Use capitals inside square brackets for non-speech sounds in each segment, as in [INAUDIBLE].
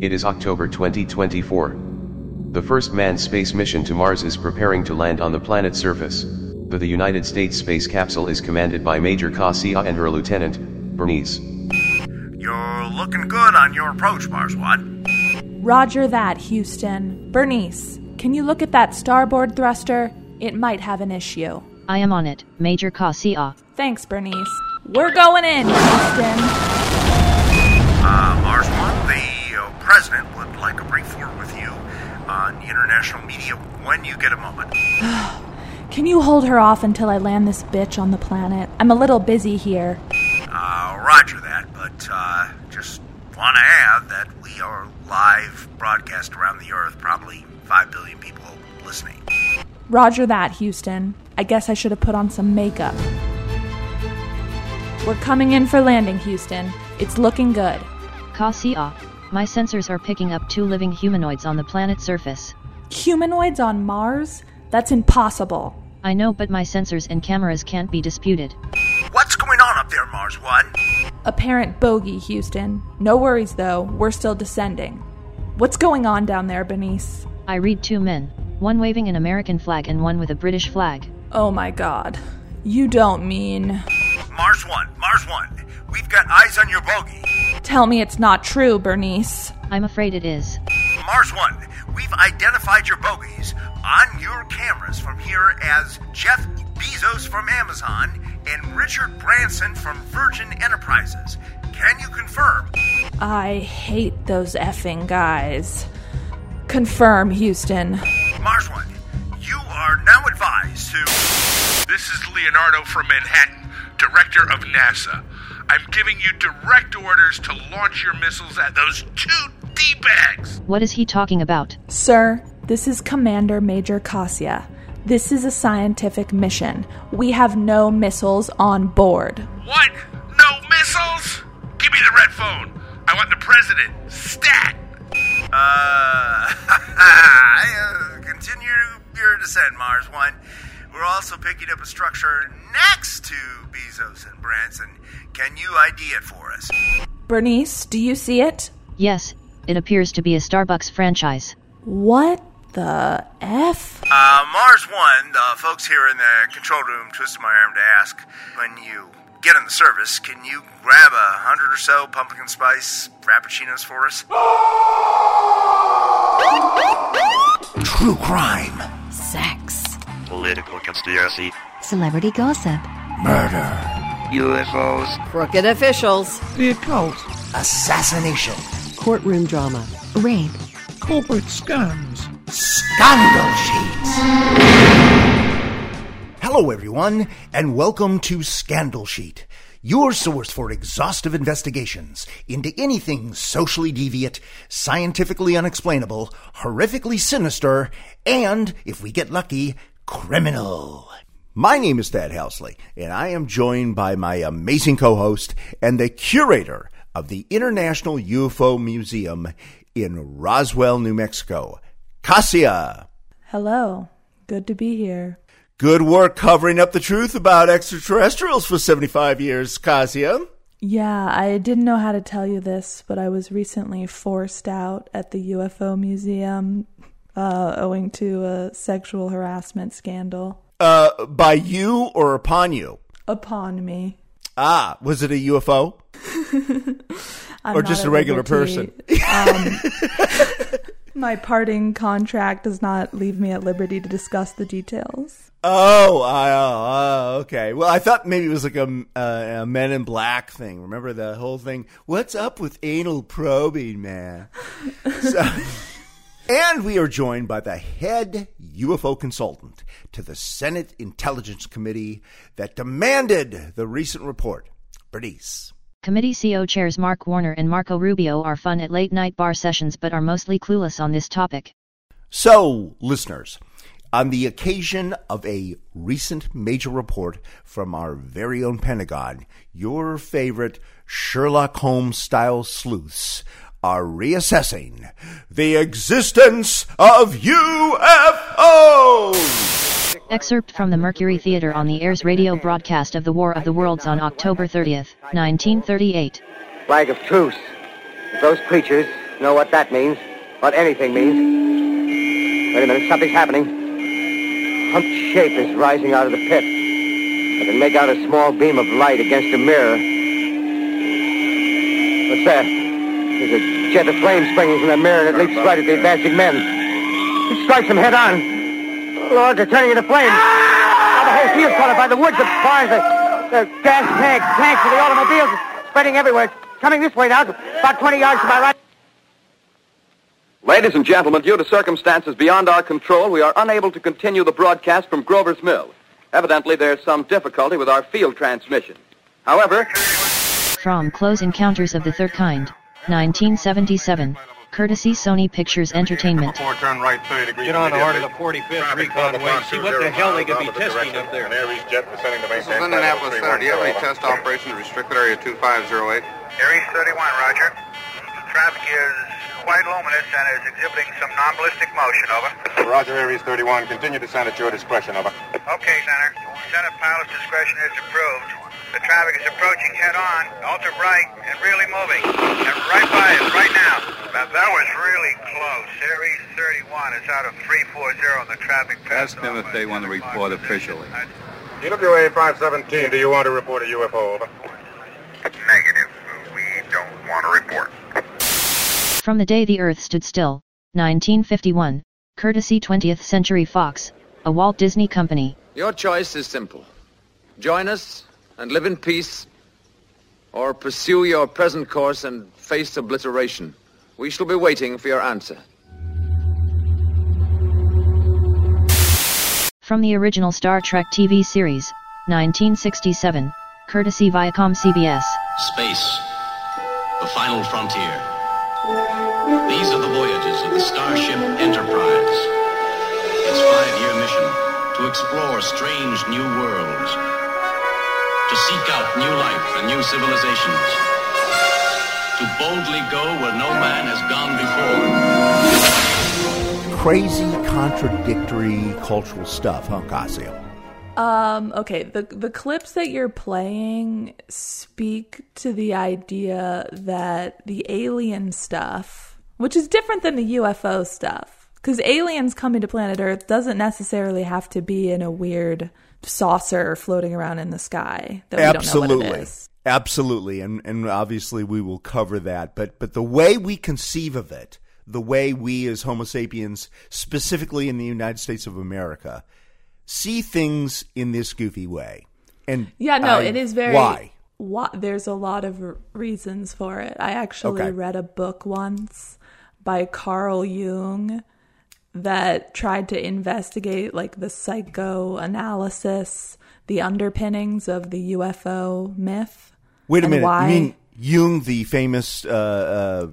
It is October 2024. The first manned space mission to Mars is preparing to land on the planet's surface. The, the United States space capsule is commanded by Major Cassia and her lieutenant, Bernice. You're looking good on your approach, Mars One. Roger that, Houston. Bernice, can you look at that starboard thruster? It might have an issue. I am on it, Major Cassia. Thanks, Bernice. We're going in, Houston. President would like a brief word with you on international media when you get a moment. [SIGHS] Can you hold her off until I land this bitch on the planet? I'm a little busy here. Uh, roger that, but uh, just want to add that we are live broadcast around the Earth, probably 5 billion people listening. Roger that, Houston. I guess I should have put on some makeup. We're coming in for landing, Houston. It's looking good. Cassia, my sensors are picking up two living humanoids on the planet's surface. Humanoids on Mars? That's impossible. I know, but my sensors and cameras can't be disputed. What's going on up there, Mars One? Apparent bogey, Houston. No worries, though. We're still descending. What's going on down there, Bernice? I read two men, one waving an American flag and one with a British flag. Oh my god. You don't mean. Mars One, Mars One, we've got eyes on your bogey. Tell me it's not true, Bernice. I'm afraid it is. Mars One, we've identified your bogies on your cameras from here as Jeff Bezos from Amazon and Richard Branson from Virgin Enterprises. Can you confirm? I hate those effing guys. Confirm, Houston. Mars One, you are now advised to. This is Leonardo from Manhattan, director of NASA. I'm giving you direct orders to launch your missiles at those two D-bags. What is he talking about? Sir, this is Commander Major Cassia. This is a scientific mission. We have no missiles on board. What? No missiles? Give me the red phone. I want the president. Stat. Uh, [LAUGHS] uh, continue your descent, Mars One. We're also picking up a structure next to Bezos and Branson. Can you ID it for us? Bernice, do you see it? Yes, it appears to be a Starbucks franchise. What the F? Uh, Mars One, the folks here in the control room twisted my arm to ask when you get in the service, can you grab a hundred or so pumpkin spice frappuccinos for us? True crime, Sex. Political conspiracy. Celebrity gossip. murder, UFOs. Crooked officials. The occult, assassination, Courtroom drama. Rape. corporate scams, scandal sheets. Hello, everyone, and welcome to Scandal Sheet, your source for exhaustive investigations into anything socially deviant, scientifically unexplainable, horrifically sinister, and, if we get lucky, criminal. My name is Thad Housley, and I am joined by my amazing co host and the curator of the International UFO Museum in Roswell, New Mexico, Cassia. Hello. Good to be here. Good work covering up the truth about extraterrestrials for 75 years, Cassia. Yeah, I didn't know how to tell you this, but I was recently forced out at the UFO Museum uh, owing to a sexual harassment scandal Uh, by you or upon you? upon me. Ah, was it a UFO? [LAUGHS] Or just a regular liberty- Um, [LAUGHS] my parting contract does not leave me at liberty to discuss the details. Oh, I- oh, oh, okay. Well, I thought maybe it was like a, uh, a Men in Black thing. Remember the whole thing? What's up with anal probing, man? So, [LAUGHS] and we are joined by the head UFO consultant to the Senate Intelligence Committee that demanded the recent report, Bernice. Committee CO chairs Mark Warner and Marco Rubio are fun at late night bar sessions but are mostly clueless on this topic. So, listeners, on the occasion of a recent major report from our very own Pentagon, your favorite Sherlock Holmes style sleuths are reassessing the existence of UFOs. Excerpt from the Mercury Theater on the Air's radio broadcast of the War of the Worlds on October 30th, 1938. flag of truce. If those creatures, know what that means. What anything means. Wait a minute, something's happening. Humped shape is rising out of the pit. I can make out a small beam of light against a mirror. What's that? There's a jet of flame springing from the mirror and it leaps right at the advancing men. It strikes them head on. Lord, they're turning into flames. Now the whole field's caught up by the woods, the barns, the, the gas tanks, tanks for the automobiles, spreading everywhere. It's coming this way now, about 20 yards to my right. Ladies and gentlemen, due to circumstances beyond our control, we are unable to continue the broadcast from Grover's Mill. Evidently, there's some difficulty with our field transmission. However, From Close Encounters of the Third Kind, 1977, courtesy Sony Pictures Entertainment. turn right 30 degrees. Get on the heart of the 45th Recon Wing. See what the hell uh, they could be testing up there. Air East jet descending to This is Indianapolis Center. Do you have any test operations restricted area 2508? Air East 31, Roger. Traffic is quite luminous and is exhibiting some non-ballistic motion, over. Roger, Air East 31. Continue descent at your discretion, over. Okay, Center. Center pilot's discretion is approved. The traffic is approaching head-on, ultra bright, and really moving. And right by us, right now. That, that was really close. Air East 31 is out of 340 in the traffic path. Ask them if they want to report officially. TWA 517, do you want to report a UFO, over? Negative. We don't want to report. From the Day the Earth Stood Still, 1951, courtesy 20th Century Fox, a Walt Disney Company. Your choice is simple. Join us and live in peace, or pursue your present course and face obliteration. We shall be waiting for your answer. From the original Star Trek TV series, 1967, courtesy Viacom CBS. Space, the final frontier. These are the voyages of the Starship Enterprise. Its five-year mission to explore strange new worlds, to seek out new life and new civilizations, to boldly go where no man has gone before. Crazy, contradictory cultural stuff, huh, Casio? Um, okay, the the clips that you're playing speak to the idea that the alien stuff, which is different than the UFO stuff, because aliens coming to planet Earth doesn't necessarily have to be in a weird saucer floating around in the sky that we Absolutely. don't know what it is. Absolutely. And and obviously we will cover that. But but the way we conceive of it, the way we as Homo sapiens, specifically in the United States of America, see things in this goofy way. And Yeah, no, I- it is very. why? Why? There's a lot of reasons for it. I actually Okay. read a book once by Carl Jung that tried to investigate like the psychoanalysis, the underpinnings of the UFO myth. Wait a minute. Why, You mean Jung, the famous uh, uh,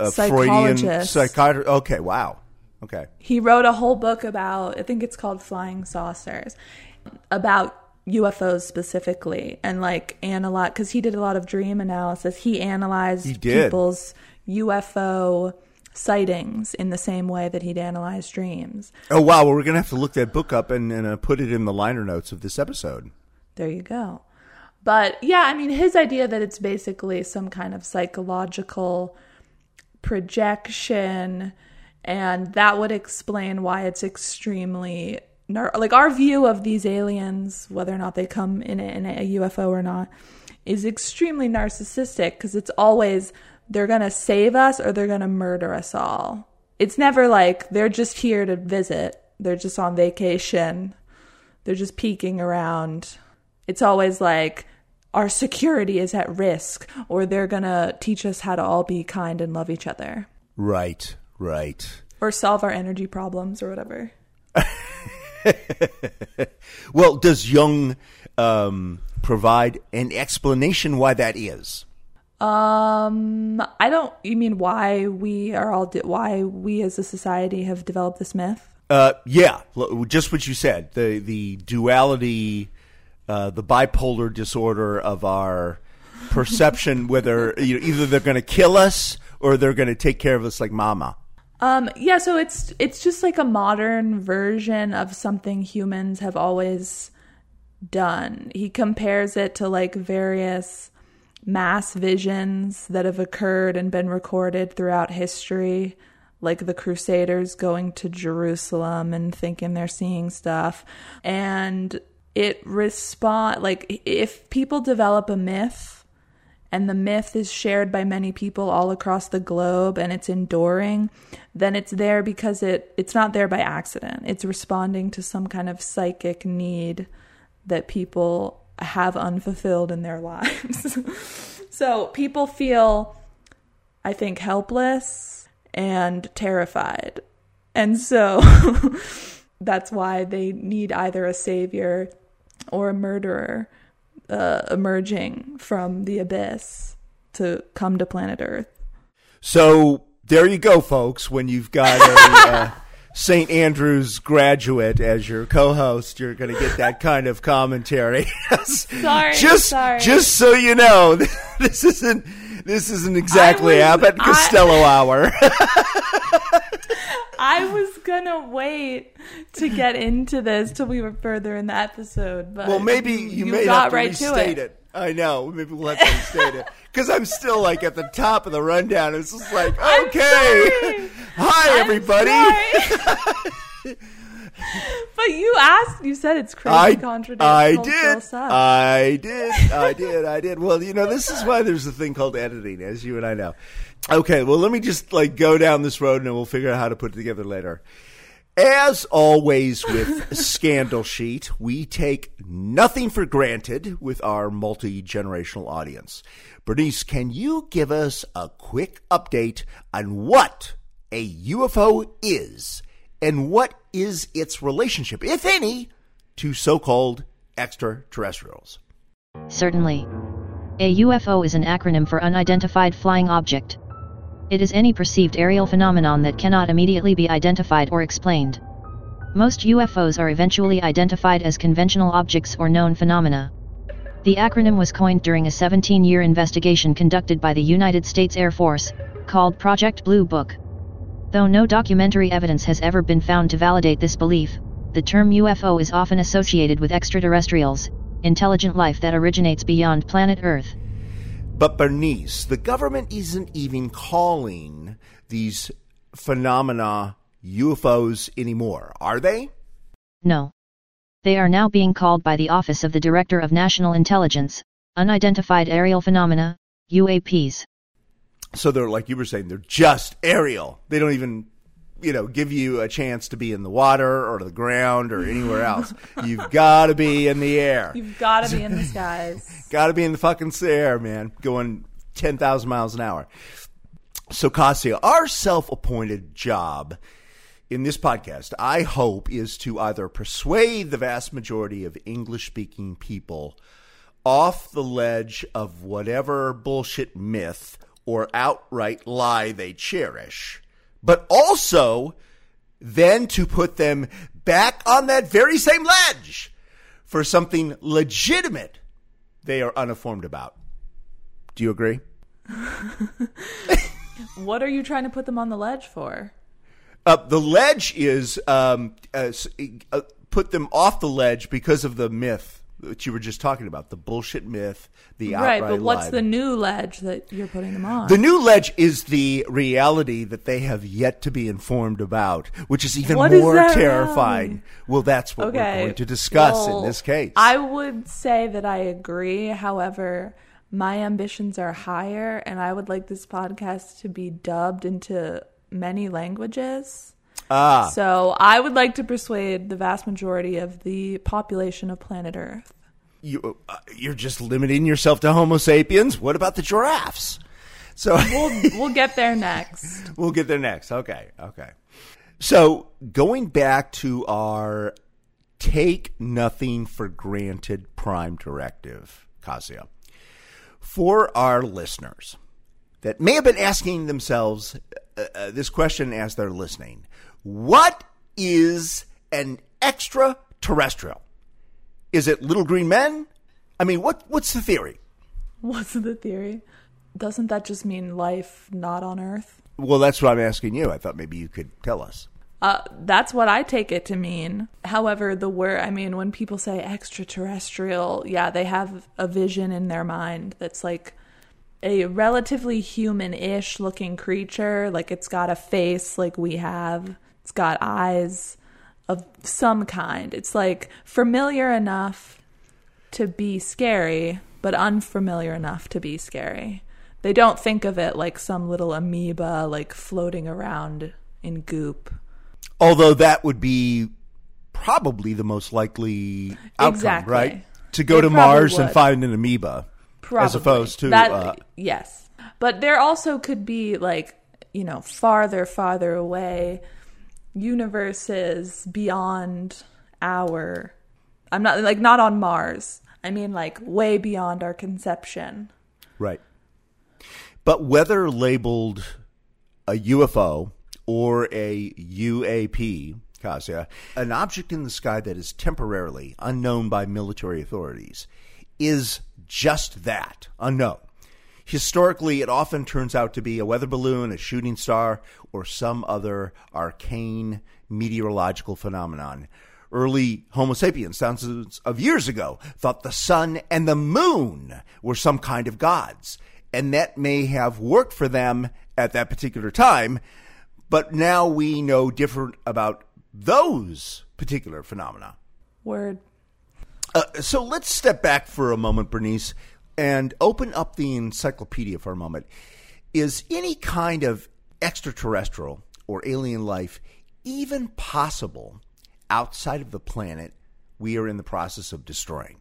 uh, Freudian psychiatrist? Okay, wow. Okay. he wrote a whole book about i think it's called flying saucers about ufos specifically and like analyze because he did a lot of dream analysis he analyzed He people's ufo sightings in the same way that he'd analyze dreams Oh wow. Well, we're gonna have to look that book up and, and uh, put it in the liner notes of this episode. there you go but yeah i mean his idea that it's basically some kind of psychological projection and that would explain why it's extremely nar- like our view of these aliens whether or not they come in a, in a UFO or not is extremely narcissistic because it's always they're going to save us or they're going to murder us all it's never like they're just here to visit they're just on vacation they're just peeking around it's always like our security is at risk or they're going to teach us how to all be kind and love each other Right. Right. or solve our energy problems or whatever. [LAUGHS] Well, does Jung um, provide an explanation why that is? Um, I don't. You mean why we are all di- why we as a society have developed this myth? Uh, yeah, just what you said. The the duality, uh, the bipolar disorder of our perception. [LAUGHS] whether you know, either they're going to kill us or they're going to take care of us like mama. Um, yeah. So it's it's just like a modern version of something humans have always done. He compares it to like various mass visions that have occurred and been recorded throughout history, like the Crusaders going to Jerusalem and thinking they're seeing stuff. And it respond like if people develop a myth and the myth is shared by many people all across the globe and it's enduring, then it's there because it it's not there by accident. It's responding to some kind of psychic need that people have unfulfilled in their [LAUGHS] lives. so people feel I think helpless and terrified. And so [LAUGHS] that's why they need either a savior or a murderer uh, emerging from the abyss to come to planet Earth. So there you go, folks. When you've got a [LAUGHS] uh, St. Andrews graduate as your co-host, you're going to get that kind of commentary. [LAUGHS] sorry, just sorry. just so you know, [LAUGHS] this isn't this isn't exactly was- Abbott I- Costello [LAUGHS] hour. I was gonna wait to get into this till we were further in the episode, but well, maybe you, may got have to right restate to it. I know. Maybe we'll have to restate it because I'm still like at the top of the rundown. It's just like, [LAUGHS] okay, hi I'm everybody. [LAUGHS] But you asked, you said it's crazy I, contradictory. I did. I did. I did. I did. Well, you know, this is why there's a thing called editing, as you and I know. Okay, well, let me just like go down this road and then we'll figure out how to put it together later. As always with Scandal Sheet, we take nothing for granted with our multi generational audience. Bernice, can you give us a quick update on what a UFO is and what is its relationship, if any, to so called extraterrestrials? Certainly. A UFO is an acronym for Unidentified Flying Object. It is any perceived aerial phenomenon that cannot immediately be identified or explained. Most UFOs are eventually identified as conventional objects or known phenomena. The acronym was coined during a 17 year investigation conducted by the United States Air Force, called Project Blue Book. Though no documentary evidence has ever been found to validate this belief, the term UFO is often associated with extraterrestrials, intelligent life that originates beyond planet Earth. But Bernice, the government isn't even calling these phenomena UFOs anymore, are they? No. They are now being called by the Office of the Director of National Intelligence, Unidentified Aerial Phenomena, UAPs. So they're like you were saying, they're just aerial. They don't even, you know, give you a chance to be in the water or the ground or anywhere else. You've got to be in the air. You've got to be in the skies. [LAUGHS] Got to be in the fucking air, man, going 10,000 miles an hour. So, Cassia, our self appointed job in this podcast, I hope, is to either persuade the vast majority of English speaking people off the ledge of whatever bullshit myth or outright lie they cherish, but also then to put them back on that very same ledge for something legitimate they are uninformed about. Do you agree? [LAUGHS] what are you trying to put them on the ledge for? Uh, the ledge is um, uh, uh, put them off the ledge because of the myth that you were just talking about, the bullshit myth, the right. But what's lie. the new ledge that you're putting them on? The new ledge is the reality that they have yet to be informed about, which is even What is more that terrifying. reality? Well, that's what okay. we're going to discuss well, in this case. I would say that I agree. However, my ambitions are higher, and I would like this podcast to be dubbed into many languages. Ah. So I would like to persuade the vast majority of the population of planet Earth. you, uh, you're just limiting yourself to Homo sapiens. What about the giraffes? So We'll we'll get there next. [LAUGHS] we'll get there next. Okay, okay. So going back to our take nothing for granted prime directive, Kasia, for our listeners that may have been asking themselves uh, uh, this question as they're listening, what is an extraterrestrial? Is it little green men? I mean, what what's the theory? What's the theory? Doesn't that just mean life not on Earth? Well, that's what I'm asking you. I thought maybe you could tell us. Uh, that's what I take it to mean. However, the word, I mean, when people say extraterrestrial, yeah, they have a vision in their mind that's like a relatively human-ish looking creature. Like it's got a face like we have. It's got eyes of some kind. It's like familiar enough to be scary, but unfamiliar enough to be scary. They don't think of it like some little amoeba like floating around in goop. Although that would be probably the most likely outcome, Exactly. right? To go to Mars and find an amoeba, Probably. as opposed to that. uh, yes, but there also could be like you know farther, farther away universes beyond our. I'm not like not on Mars. I mean like way beyond our conception. Right. But whether labeled a UFO or a UAP, Kasia, an object in the sky that is temporarily unknown by military authorities, is just that unknown. Historically, it often turns out to be a weather balloon, a shooting star, or some other arcane meteorological phenomenon. Early Homo sapiens, thousands of years ago, thought the sun and the moon were some kind of gods, and that may have worked for them at that particular time, but now we know different about those particular phenomena. Word. Uh, so let's step back for a moment, Bernice, and open up the encyclopedia for a moment. Is any kind of extraterrestrial or alien life even possible outside of the planet we are in the process of destroying?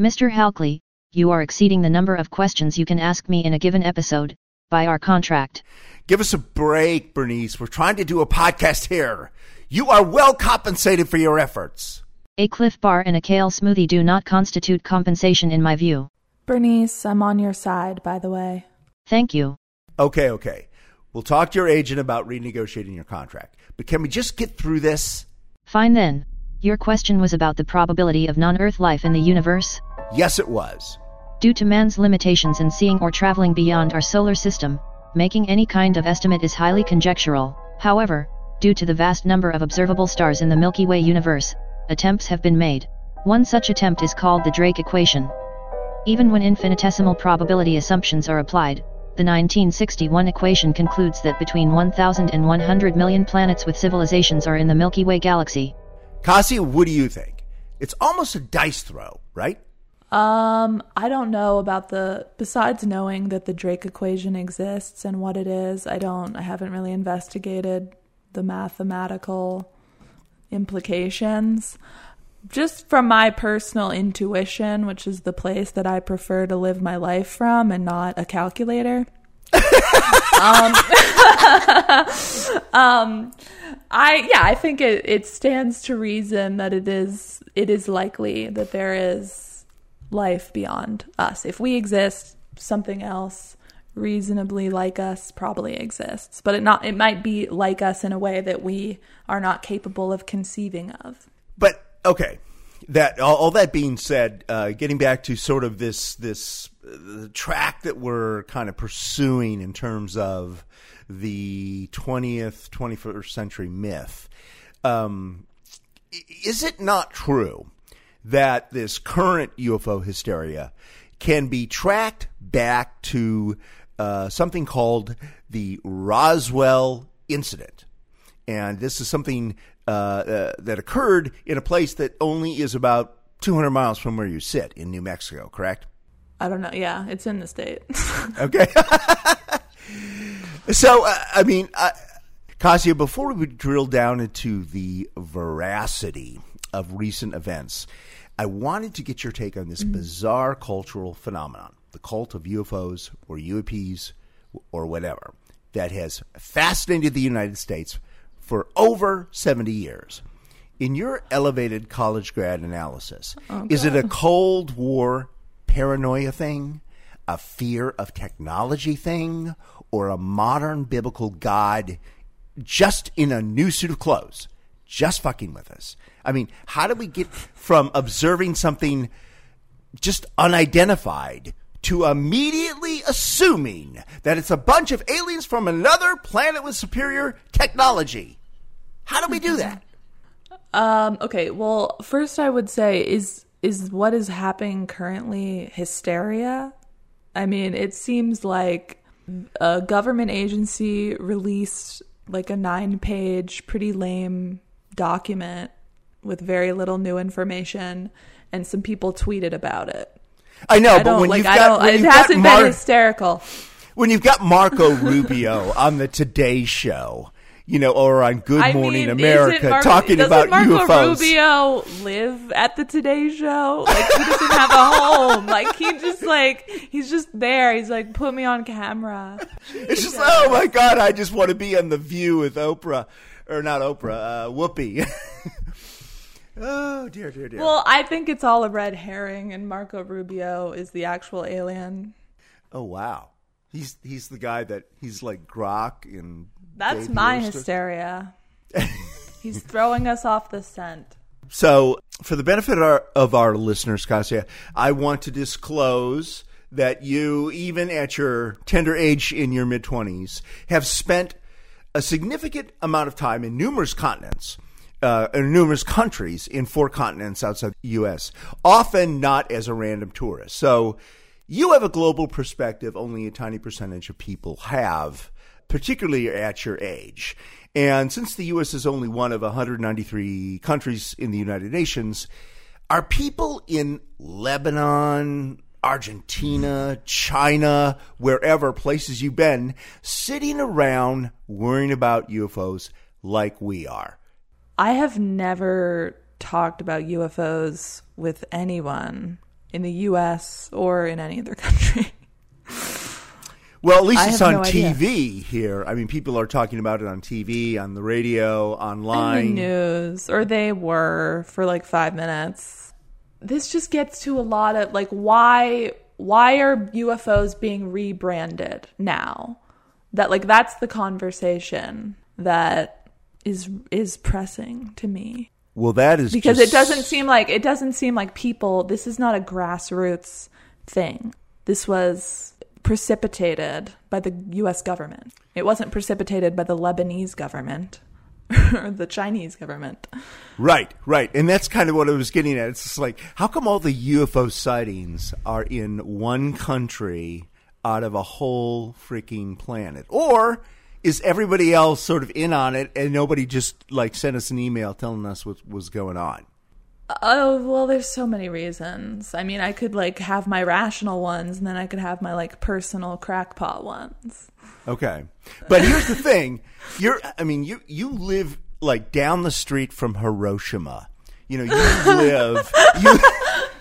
Mr. Halkley, you are exceeding the number of questions you can ask me in a given episode, by our contract. Give us a break, Bernice. We're trying to do a podcast here. You are well compensated for your efforts. A Clif Bar and a kale smoothie do not constitute compensation in my view. Bernice, I'm on your side, by the way. Thank you. Okay, okay. We'll talk to your agent about renegotiating your contract. But can we just get through this? Fine then. Your question was about the probability of non Earth life in the universe? Yes, it was. Due to man's limitations in seeing or traveling beyond our solar system, making any kind of estimate is highly conjectural. However, due to the vast number of observable stars in the Milky Way universe, attempts have been made. One such attempt is called the Drake equation. Even when infinitesimal probability assumptions are applied, the 1961 equation concludes that between 1,000 and 100 million planets with civilizations are in the Milky Way galaxy. Cassia, what do you think? It's almost a dice throw, right? Um, I don't know about the besides knowing that the Drake equation exists and what it is, I don't I haven't really investigated the mathematical implications. Just from my personal intuition, which is the place that I prefer to live my life from and not a calculator. [LAUGHS] um, [LAUGHS] um, I yeah, I think it, it stands to reason that it is it is likely that there is life beyond us. If we exist, something else reasonably like us probably exists, but it not it might be like us in a way that we are not capable of conceiving of. But okay, that all, all that being said, uh, getting back to sort of this this uh, track that we're kind of pursuing in terms of the twentieth, twenty first century myth, um, is it not true that this current UFO hysteria can be tracked back to uh, something called the Roswell incident? and this is something uh, uh, that occurred in a place that only is about 200 miles from where you sit in New Mexico, correct? I don't know. Yeah, it's in the state. [LAUGHS] Okay. [LAUGHS] so, uh, I mean, uh, Kasia, before we drill down into the veracity of recent events, I wanted to get your take on this bizarre cultural phenomenon, the cult of UFOs or UAPs or whatever, that has fascinated the United States for over 70 years. In your elevated college grad analysis, Oh, is it a Cold War paranoia thing, a fear of technology thing, or a modern biblical God just in a new suit of clothes, just fucking with us? I mean, how do we get from observing something just unidentified to immediately assuming that it's a bunch of aliens from another planet with superior technology? How do we do that? Um, okay, well, first I would say is is what is happening currently hysteria? I mean, it seems like a government agency released like a nine page, pretty lame document with very little new information, and some people tweeted about it. I know, I but when like. you've got, when It you've hasn't Mar- been hysterical. when you've got Marco [LAUGHS] Rubio on the Today Show, you know, or on Good I Morning mean, America Marco, talking about Marco UFOs. Rubio live at the Today Show? Like he doesn't have a home. Like he just like he's just there. He's like, put me on camera. It's just, oh my God, I just want to be on The View with Oprah, or not Oprah, uh, Whoopi. [LAUGHS] oh, dear, dear, dear. Well, I think it's all a red herring, and Marco Rubio is the actual alien. oh, wow. He's he's the guy that he's like Grok and That's Dave my Easter. hysteria. [LAUGHS] He's throwing us off the scent. So, for the benefit of our, of our listeners, Kasia, I want to disclose that you, even at your tender age in your mid 20s, have spent a significant amount of time in numerous continents. Uh, in numerous countries in four continents outside the U.S., often not as a random tourist. So, you have a global perspective only a tiny percentage of people have, particularly at your age. And since the U.S. is only one of 193 countries in the United Nations, are people in Lebanon, Argentina, China, wherever places you've been, sitting around worrying about UFOs like we are? I have never talked about UFOs with anyone in the US or in any other [LAUGHS] country. Well, at least it's on no idea. TV here. I mean, people are talking about it on TV, on the radio, online. in the online. news, or they were for like five minutes. This just gets to a lot of like why why are UFOs being rebranded now? That like that's the conversation that is is pressing to me Well, that is because just- it doesn't seem like it doesn't seem like people. This is not a grassroots thing. This was precipitated by the U.S. government. It wasn't precipitated by the Lebanese government [LAUGHS] or the Chinese government. Right, right. And that's kind of what I was getting at. It's just like, how come all the UFO sightings are in one country out of a whole freaking planet? Or is everybody else sort of in on it and nobody just like sent us an email telling us what was going on? Oh, well, there's so many reasons. I mean, I could like have my rational ones and then I could have my like personal crackpot ones. Okay. But here's the thing. You're I mean, you you live like down the street from Hiroshima. You know, you live you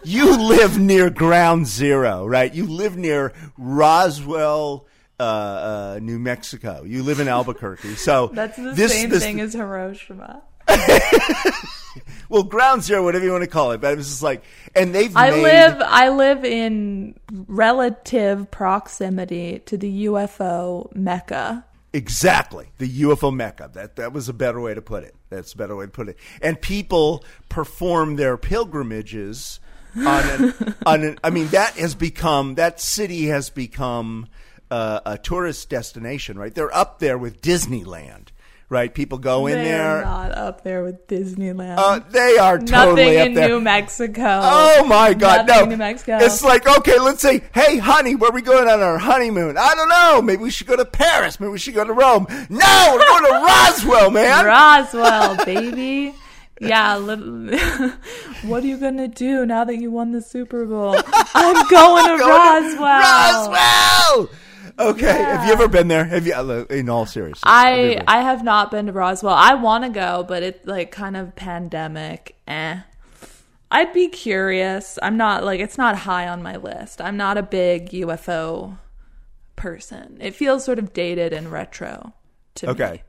you live near ground zero, right? You live near Roswell uh, uh, New Mexico. You live in Albuquerque. [LAUGHS] So That's the this, same this- thing as Hiroshima. [LAUGHS] well, ground zero, whatever you want to call it. But it was just like, and they've I made, live I live in relative proximity to the UFO mecca. Exactly. The UFO Mecca. That that was a better way to put it. That's a better way to put it. And people perform their pilgrimages on an, [LAUGHS] on an I mean that has become that city has become uh, a tourist destination, right? They're up there with Disneyland. Right? People go in They're there. not up there with Disneyland. Uh, they are Nothing totally up in there. New Mexico. Oh my God! Nothing no, New Mexico. it's like okay, let's say, hey, honey, where are we going on our honeymoon? I don't know. Maybe we should go to Paris. Maybe we should go to Rome. No, we're going to [LAUGHS] Roswell, man. Roswell, [LAUGHS] baby. Yeah, [LAUGHS] what are you gonna do now that you won the Super Bowl? I'm going to Roswell. Roswell. Okay, have you ever been there? Have you? uh, In all seriousness, I ever- I have not been to Roswell. I want to go, but it's like kind of pandemic. Eh. I'd be curious. I'm not like it's not high on my list. I'm not a big UFO person. It feels sort of dated and retro to me. okay.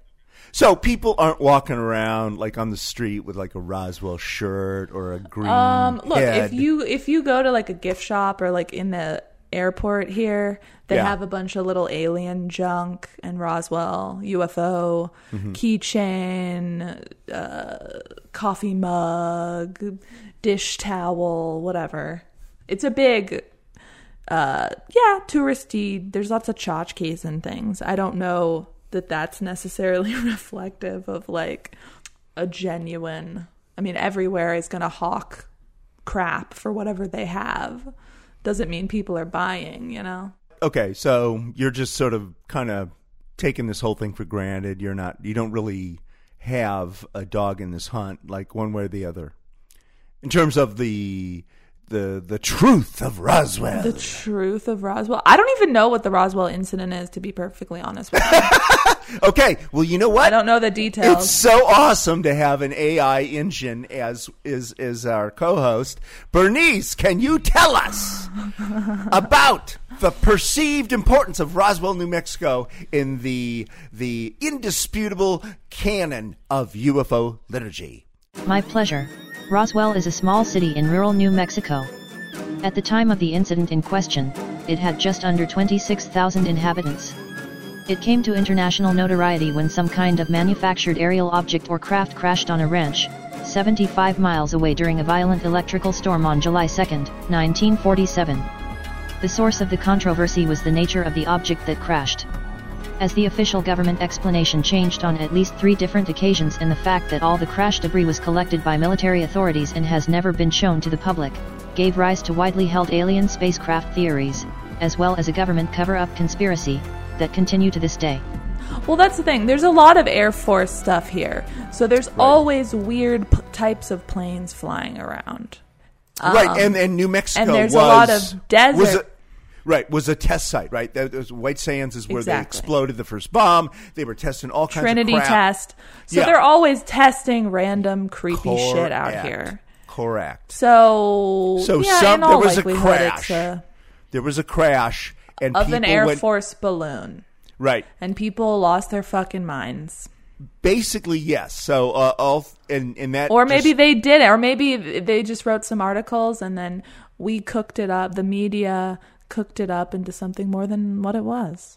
So people aren't walking around like on the street with like a Roswell shirt or a green. Um, look, head. if you if you go to like a gift shop or like in the airport here, they Yeah. have a bunch of little alien junk and Roswell UFO Mhm. keychain, uh, coffee mug, dish towel, whatever. It's a big, uh, yeah, touristy. There's lots of tchotchkes and things. I don't know that that's necessarily [LAUGHS] reflective of like a genuine. I mean, everywhere is going to hawk crap for whatever they have. Doesn't mean people are buying, you know? Okay, so you're just sort of kind of taking this whole thing for granted. You're not, you don't really have a dog in this hunt, like one way or the other. In terms of the the the truth of Roswell. The truth of Roswell. I don't even know what the Roswell incident is, to be perfectly honest with you. [LAUGHS] okay, well, you know what? I don't know the details. It's so awesome to have an AI engine as is is our co-host. Bernice, can you tell us [LAUGHS] about the perceived importance of Roswell, New Mexico in the the indisputable canon of UFO liturgy? My pleasure. Roswell is a small city in rural New Mexico. At the time of the incident in question, it had just under 26,000 inhabitants. It came to international notoriety when some kind of manufactured aerial object or craft crashed on a ranch, 75 miles away during a violent electrical storm on July 2, 1947. The source of the controversy was the nature of the object that crashed as the official government explanation changed on at least three different occasions and the fact that all the crash debris was collected by military authorities and has never been shown to the public, gave rise to widely held alien spacecraft theories, as well as a government cover-up conspiracy, that continue to this day. Well, that's the thing. There's a lot of Air Force stuff here. So there's right. always weird p- types of planes flying around. right, um, and, and New Mexico And there's was, a lot of desert Right, was a test site, right? That was White Sands is where exactly. they exploded the first bomb. They were testing all kinds Trinity of Trinity test. So yeah. they're always testing random creepy shit out here. Correct. So So yeah, some there was a crash. A, there was a crash and of an Air went, Force balloon. Right. And people lost their fucking minds. Basically, yes. So uh, all in in that, or maybe just, they did it, or maybe they just wrote some articles and then we cooked it up. The media cooked it up into something more than what it was.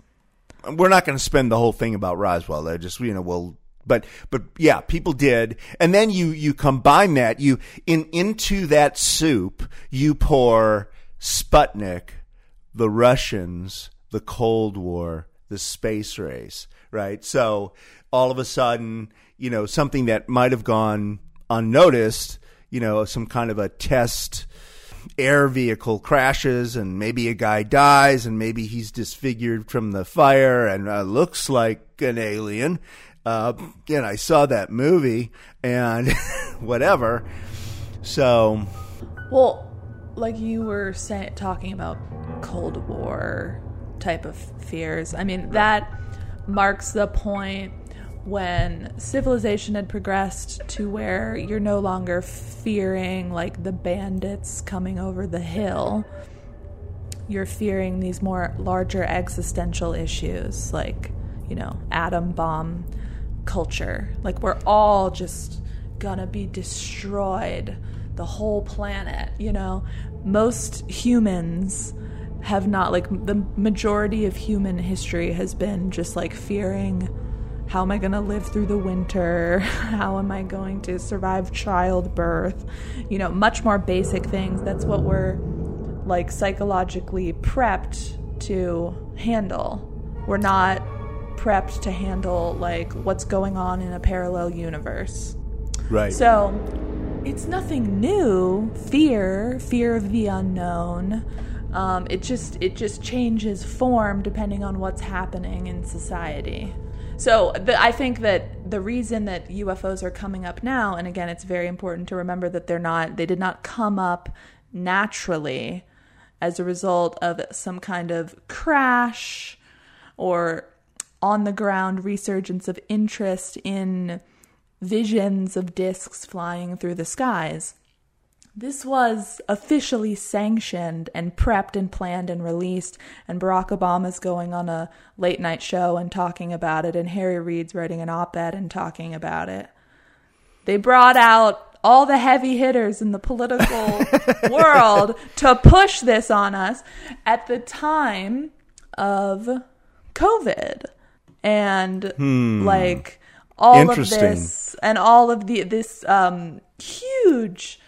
We're not going to spend the whole thing about Roswell. They just you know we'll but but yeah, people did, and then you you combine that you in into that soup you pour Sputnik, the Russians, the Cold War, the space race, right? So all of a sudden, you know, something that might have gone unnoticed, you know, some kind of a test air vehicle crashes and maybe a guy dies and maybe he's disfigured from the fire and uh, looks like an alien. Uh, and I saw that movie and [LAUGHS] whatever. So, well, like you were say, talking about Cold War type of fears. I mean, that marks the point when civilization had progressed to where you're no longer fearing like the bandits coming over the hill you're fearing these more larger existential issues like you know atom bomb culture. Like we're all just gonna be destroyed the whole planet you know? Most humans have not like the majority of human history has been just like fearing how am I going to live through the winter? [LAUGHS] How am I going to survive childbirth? You know, much more basic things. That's what we're like psychologically prepped to handle. We're not prepped to handle like what's going on in a parallel universe. Right. So, it's nothing new. Fear, fear of the unknown. Um, it just it just changes form depending on what's happening in society. So the, I think that the reason that UFOs are coming up now, and again, it's very important to remember that they're not, they did not come up naturally as a result of some kind of crash or on the ground resurgence of interest in visions of discs flying through the skies. This was officially sanctioned and prepped and planned and released, and Barack Obama's going on a late night show and talking about it, and Harry Reid's writing an op ed and talking about it. They brought out all the heavy hitters in the political [LAUGHS] world to push this on us at the time of COVID. And hmm. like all of this and all of the this um huge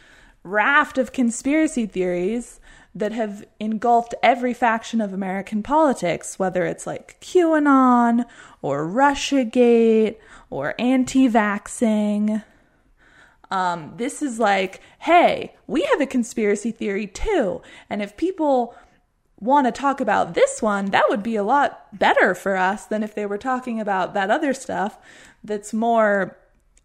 raft of conspiracy theories that have engulfed every faction of American politics, whether it's like QAnon or Russiagate or anti vaxxing. Um, this is like, hey, we have a conspiracy theory too. And if people want to talk about this one, that would be a lot better for us than if they were talking about that other stuff that's more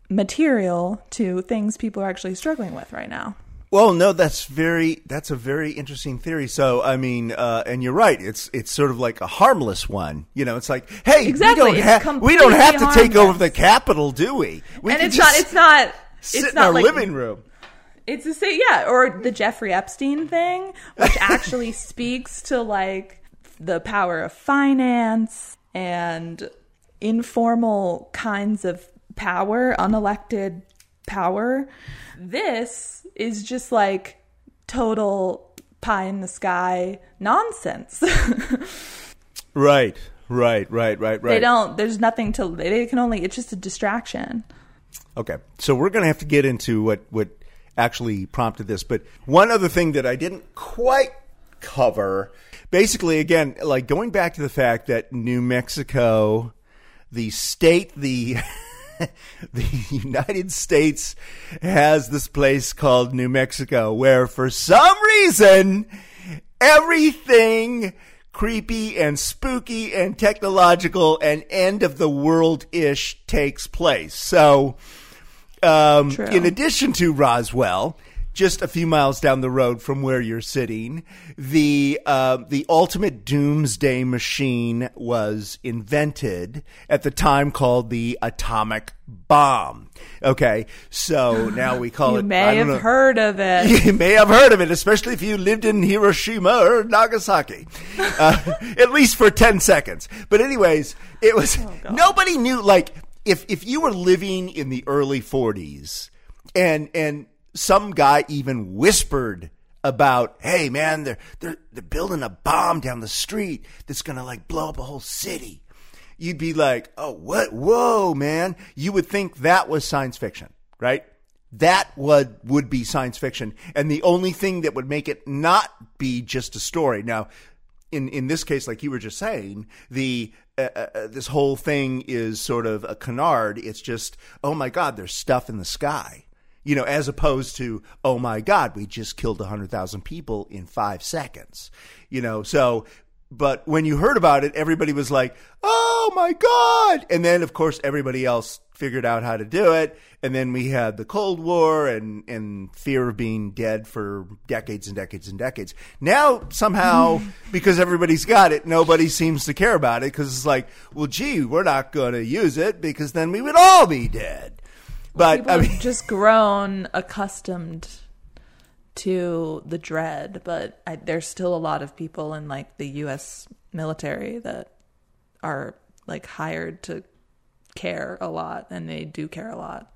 material to things people are actually struggling with right now. Well, no, that's very that's a very interesting theory. So, I mean, uh, and you're right. It's it's sort of like a harmless one. You know, it's like, hey, Exactly, we don't have we don't have to take harmless. over the capital, do we? We and it's not it's not sit it's in not our like living room. It's the same, yeah, or the Jeffrey Epstein thing, which [LAUGHS] actually speaks to like the power of finance and informal kinds of power, unelected power. This is just like total pie in the sky nonsense. Right, [LAUGHS] right, right, right, right. They don't. There's nothing to. They can only. It's just a distraction. Okay, so we're going to have to get into what what actually prompted this, but one other thing that I didn't quite cover, basically, again, like going back to the fact that New Mexico, the state, the [LAUGHS] [LAUGHS] the United States has this place called New Mexico, where for some reason everything creepy and spooky and technological and end of the world ish takes place. So, um, in addition to Roswell, just a few miles down the road from where you're sitting, the uh, the ultimate doomsday machine was invented at the time called the atomic bomb. Okay, so [GASPS] now we call You it. I may have know- heard of [LAUGHS] it. you may have heard of it, especially if you lived in Hiroshima or Nagasaki, [LAUGHS] uh, at least for 10 seconds. But, anyways, it was nobody knew. Like, if, if you were living in the early 40s and, and some guy even whispered about, hey, man, they're, they're, they're building a bomb down the street that's to like blow up a whole city. You'd be like, oh, what? Whoa, man. You would think that was science fiction, right? that would would be science fiction and the only thing that would make it not be just a story now in in this case like you were just saying the uh, uh, this whole thing is sort of a canard it's just oh my god there's stuff in the sky you know as opposed to oh my god we just killed 100,000 people in 5 seconds you know so but when you heard about it, everybody was like, "Oh my god!" And then, of course, everybody else figured out how to do it. And then we had the Cold War and and fear of being dead for decades and decades and decades. Now somehow, [LAUGHS] because everybody's got it, nobody seems to care about it because it's like, well, gee, we're not going to use it because then we would all be dead. But People I mean, just grown accustomed to the dread, but I, there's still a lot of people in like the U.S. military that are like hired to care a lot, and they do care a lot.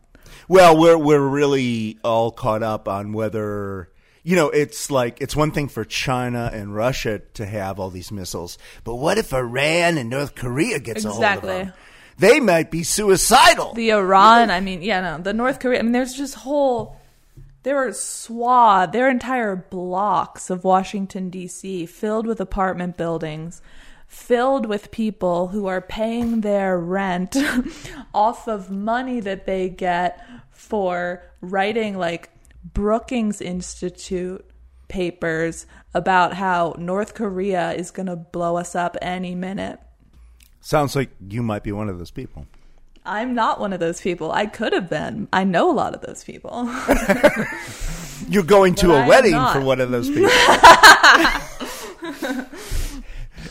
Well, we're we're really all caught up on whether you know it's like it's one thing for China and Russia to have all these missiles, but what if Iran and North Korea gets a hold of Exactly. them? They might be suicidal. The Iran, I mean, yeah, no, the North Korea. I mean, there's just whole. There are swath, there are entire blocks of Washington D.C. filled with apartment buildings, filled with people who are paying their rent [LAUGHS] off of money that they get for writing like Brookings Institute papers about how North Korea is going to blow us up any minute. Sounds like you might be one of those people. I'm not one of those people. I could have been. I know a lot of those people. [LAUGHS] You're going to But I a am wedding for one of those [LAUGHS] people.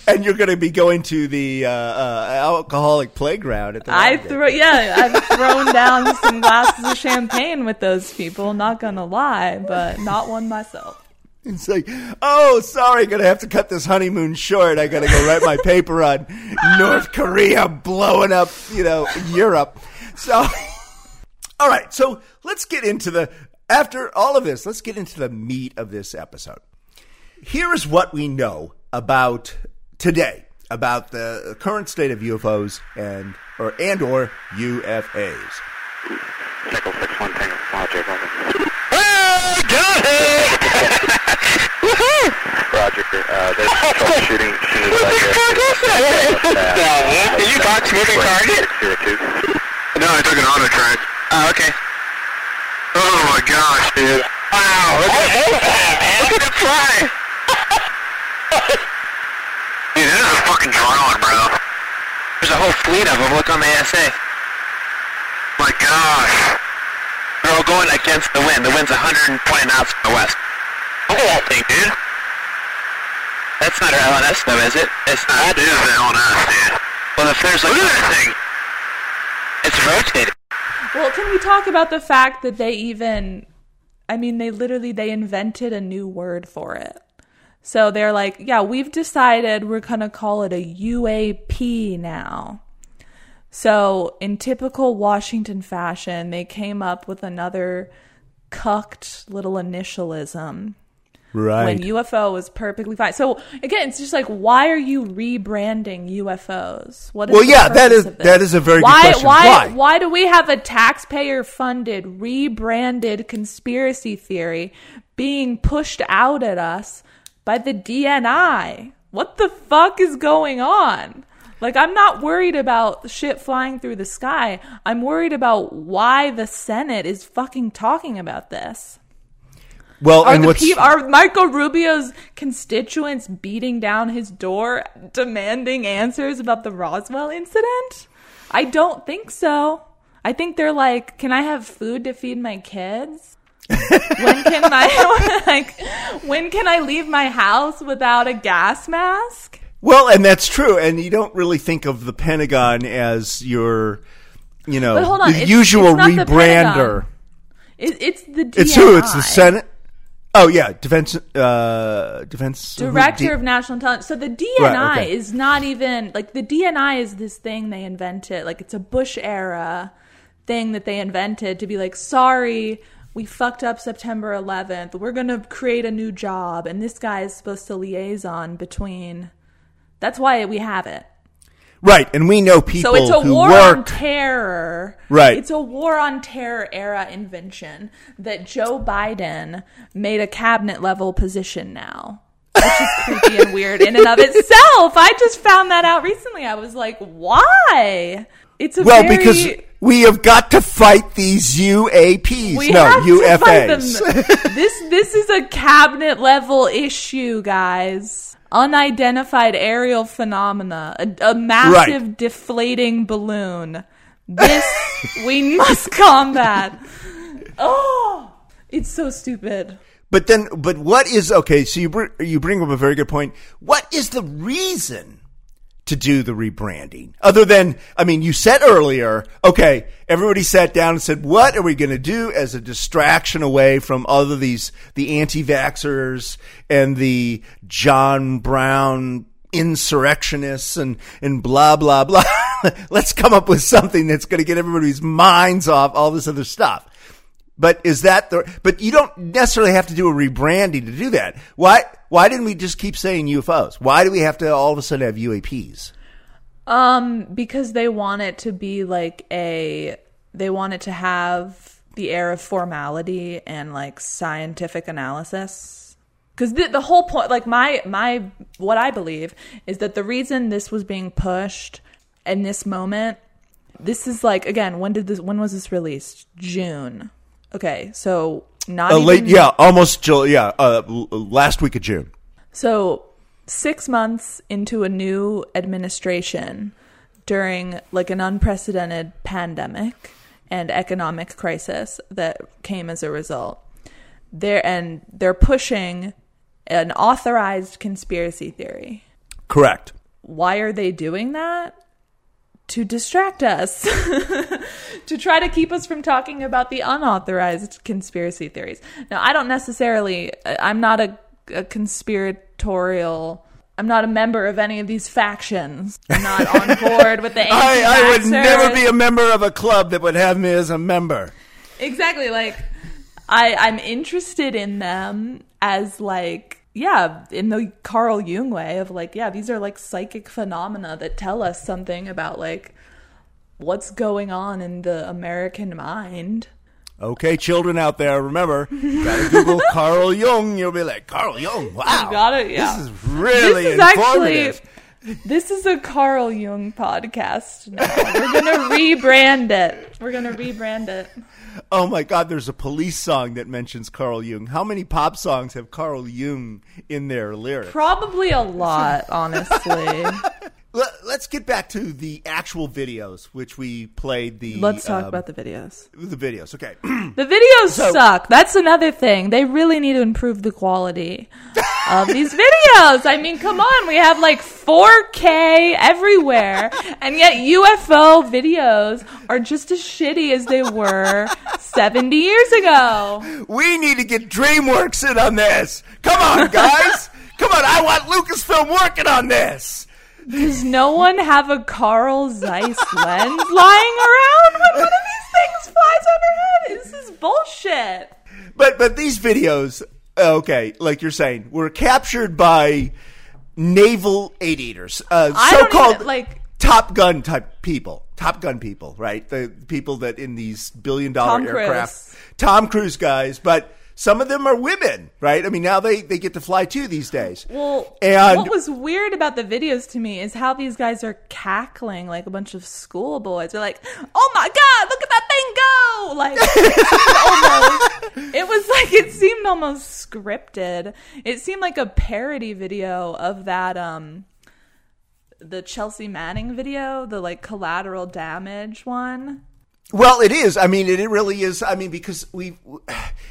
and you're going to be going to the uh, uh, alcoholic playground at the I throw yeah, I've thrown down some glasses of champagne with those people, not gonna lie, but not one myself. It's like, oh, sorry, gonna have to cut this honeymoon short. I gotta go write my [LAUGHS] paper on North Korea blowing up, you know, Europe. So, [LAUGHS] all right, so let's get into the, after all of this, let's get into the meat of this episode. Here is what we know about today, about the current state of UFOs and, or, and or UFAs. Nickel 6-1 Tango, Roger, [LAUGHS] Roger, uh, there's troubleshooting as soon as I get Did you talk moving target? Zero two. No, I took an auto track. Oh, okay. Oh, my gosh, dude. Wow, look at man. Look at the [LAUGHS] fly. dude, this is a fucking drone, bro. There's a whole fleet of them. Look on the ASA. My gosh. They're all going against the wind. The wind's 120 knots from the west. Look at that thing, dude. That's not our LNS, though, is it? It's not. That is the LNS, dude. Well, if there's like... Look at that thing. It's rotating. Well, can we talk about the fact that they even I mean, they literally they invented a new word for it. So they're like, yeah, we've decided we're going to call it a UAP now. So, in typical Washington fashion, they came up with another cucked little initialism Right. when UFO was perfectly fine. So again, it's just like, why are you rebranding UFOs? What is Well, yeah, that is- that is a very good why, question. Why, Why? do we have a taxpayer-funded, rebranded conspiracy theory being pushed out at us by the DNI? What the fuck is going on? Like, I'm not worried about shit flying through the sky. I'm worried about why the Senate is fucking talking about this. Well, Are and the what's are Marco Rubio's constituents beating down his door demanding answers about the Roswell incident? I don't think so. I think they're like, "Can I have food to feed my kids? when can I [LAUGHS] like when can I leave my house without a gas mask?" Well, and that's true. And you don't really think of the Pentagon as your, you know, the it's- usual it's not the rebrander. It, it's the DNI. It's who? It's the Senate. Oh yeah, defense. Uh, defense director D- of national intelligence. So the DNI Right, okay. is not even like the DNI is this thing they invented. Like it's a Bush era thing that they invented to be like, sorry, we fucked up September 11th. We're gonna create a new job, and this guy is supposed to liaison between. That's why we have it. Right, and we know people so it's a who war on terror. Right. It's a war on terror era invention that Joe Biden made a cabinet level position now. Which is creepy and weird in and of itself. I just found that out recently. I was like, why? It's a well, very, because we have got to fight these UAPs. we no, have to fight them. UFAs. this this is a cabinet level issue, guys. Unidentified aerial phenomena, a, a massive deflating balloon. This [LAUGHS] we must combat. Oh, it's so stupid. But then, but what is okay? So you br- you bring up a very good point. What is the reason to do the rebranding? Other than, I mean, you said earlier, okay, everybody sat down and said, what are we going to do as a distraction away from other these the anti-vaxxers and the John Brown insurrectionists and and blah blah blah. [LAUGHS] Let's come up with something that's going to get everybody's minds off all this other stuff. But is that the? But you don't necessarily have to do a rebranding to do that. Why? Why didn't we just keep saying UFOs? Why do we have to all of a sudden have UAPs? Um, because they want it to be like a, they want it to have the air of formality and like scientific analysis. Because the, the whole point, like my my what I believe is that the reason this was being pushed in this moment, this is like again, when did this? When was this released? June. Okay, so not Uh, even, late, yeah, almost July, yeah, uh, last week of June. So, six months into a new administration during like an unprecedented pandemic and economic crisis that came as a result, they're, and they're pushing an authorized conspiracy theory. Correct. Why are they doing that? To distract us, [LAUGHS] to try to keep us from talking about the unauthorized conspiracy theories. Now, I don't necessarily, uh, I'm not a, a conspiratorial. I'm not a member of any of these factions. I'm not on [LAUGHS] board with the I, I would never be a member of a club that would have me as a member. exactly like I I'm interested in them as like yeah in the Carl Jung way of like yeah these are like psychic phenomena that tell us something about like what's going on in the American mind. Okay, children out there, remember, gotta Google [LAUGHS] Carl Jung. You'll be like, Carl Jung, wow. You got it. Yeah. This is really This is informative. actually this is a Carl Jung podcast now. We're gonna rebrand it. We're gonna rebrand it. Oh my God! There's a police song that mentions Carl Jung. How many pop songs have Carl Jung in their lyrics? Probably a lot, honestly. [LAUGHS] Let, us get back to the actual videos, which we played. The let's talk um, about the videos. The videos, okay. [CLEARS THROAT] the videos So- suck. That's another thing. They really need to improve the quality of [LAUGHS] these videos. I mean, come on. We have like 4K everywhere, and yet UFO videos are just as shitty as they were 70 years ago. we need to get DreamWorks in on this. Come on, guys. [LAUGHS] Come on, I want Lucasfilm working on this. Does no one have a Carl Zeiss lens lying around when one of these things flies overhead? This is bullshit. But but these videos, okay, like you're saying, were captured by naval aviators, uh, so-called even, like Top Gun type people, Top Gun people, right? The people that in these billion dollar Tom Cruise. aircraft, Tom Cruise guys, but. Some of them are women, right? I mean, now they, they get to fly too these days. Well, and what was weird about the videos to me is how these guys are cackling like a bunch of schoolboys. They're like, "Oh my god, look at that thing go!" Like, [LAUGHS] almost, it was like it seemed almost scripted. It seemed like a parody video of that um, the Chelsea Manning video, the like collateral damage one. Well, it is. I mean, it, it really is. I mean, because we,